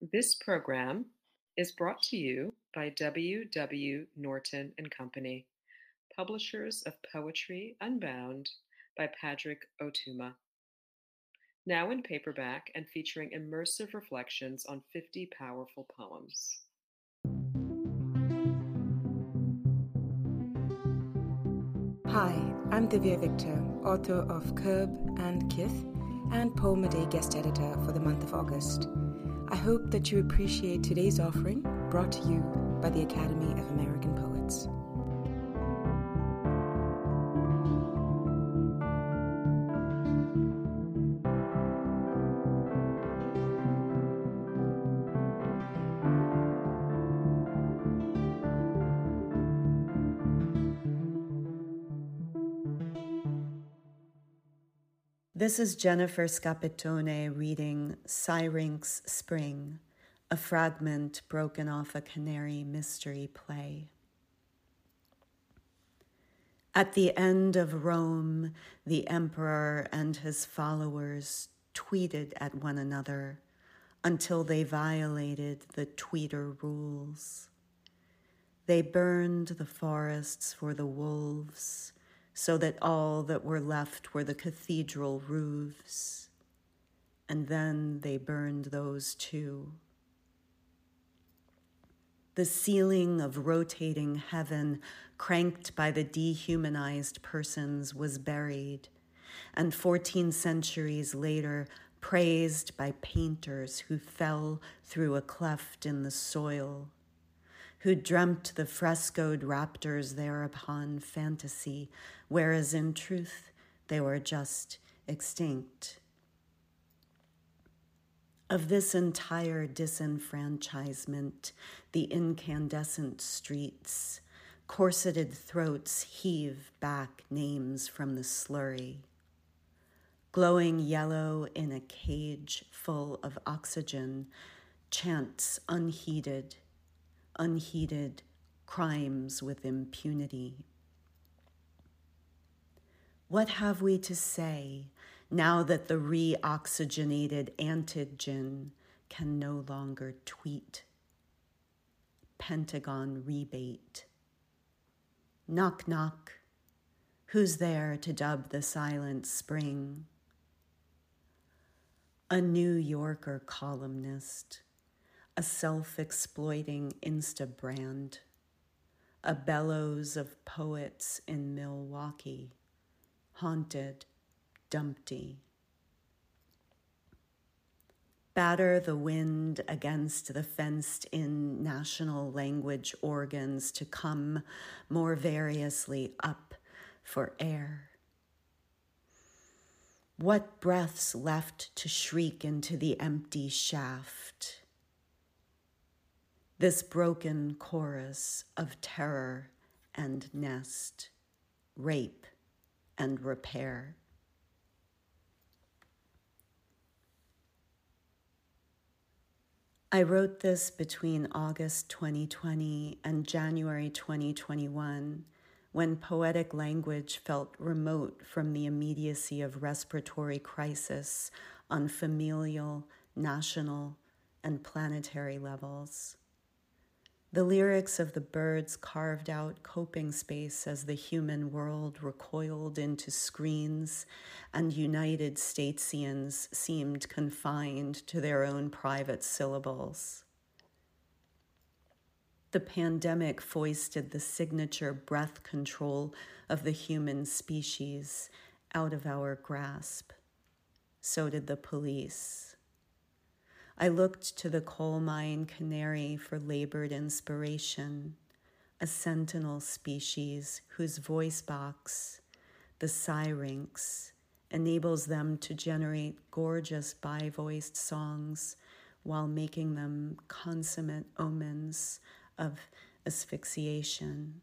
This program is brought to you by W. W. Norton and Company, publishers of Poetry Unbound by Padraig Ó Tuama. Now in paperback and featuring immersive reflections on 50 powerful poems. Hi, I'm Divya Victor, author of Curb and Kith, and Poem a Day guest editor for the month of August. I hope that you appreciate today's offering brought to you by the Academy of American Poets. This is Jennifer Scappettone reading Syrinx Spring, a fragment broken off a canary mystery play. At the end of Rome, the emperor and his followers tweeted at one another until they violated the tweeter rules. They burned the forests for the wolves so that all that were left were the cathedral roofs. And then they burned those too. The ceiling of rotating heaven, cranked by the dehumanized persons, was buried, and 14 centuries later, praised by painters who fell through a cleft in the soil who dreamt the frescoed raptors thereupon fantasy, whereas in truth they were just extinct. Of this entire disenfranchisement, the incandescent streets, corseted throats heave back names from the slurry. Glowing yellow in a cage full of oxygen, chants unheeded unheeded crimes with impunity. What have we to say now that the reoxygenated antigen can no longer tweet? Pentagon rebate. Knock, knock. Who's there to dub the silent spring? A New Yorker columnist a self exploiting Insta brand, a bellows of poets in Milwaukee, haunted, dumpty. Batter the wind against the fenced in national language organs to come more variously up for air. What breaths left to shriek into the empty shaft? This broken chorus of terror and nest, rape and repair. I wrote this between August 2020 and January 2021 when poetic language felt remote from the immediacy of respiratory crisis on familial, national, and planetary levels. The lyrics of the birds carved out coping space as the human world recoiled into screens, and United Statesians seemed confined to their own private syllables. The pandemic foisted the signature breath control of the human species out of our grasp. So did the police. I looked to the coal mine canary for labored inspiration, a sentinel species whose voice box, the syrinx, enables them to generate gorgeous bi voiced songs while making them consummate omens of asphyxiation.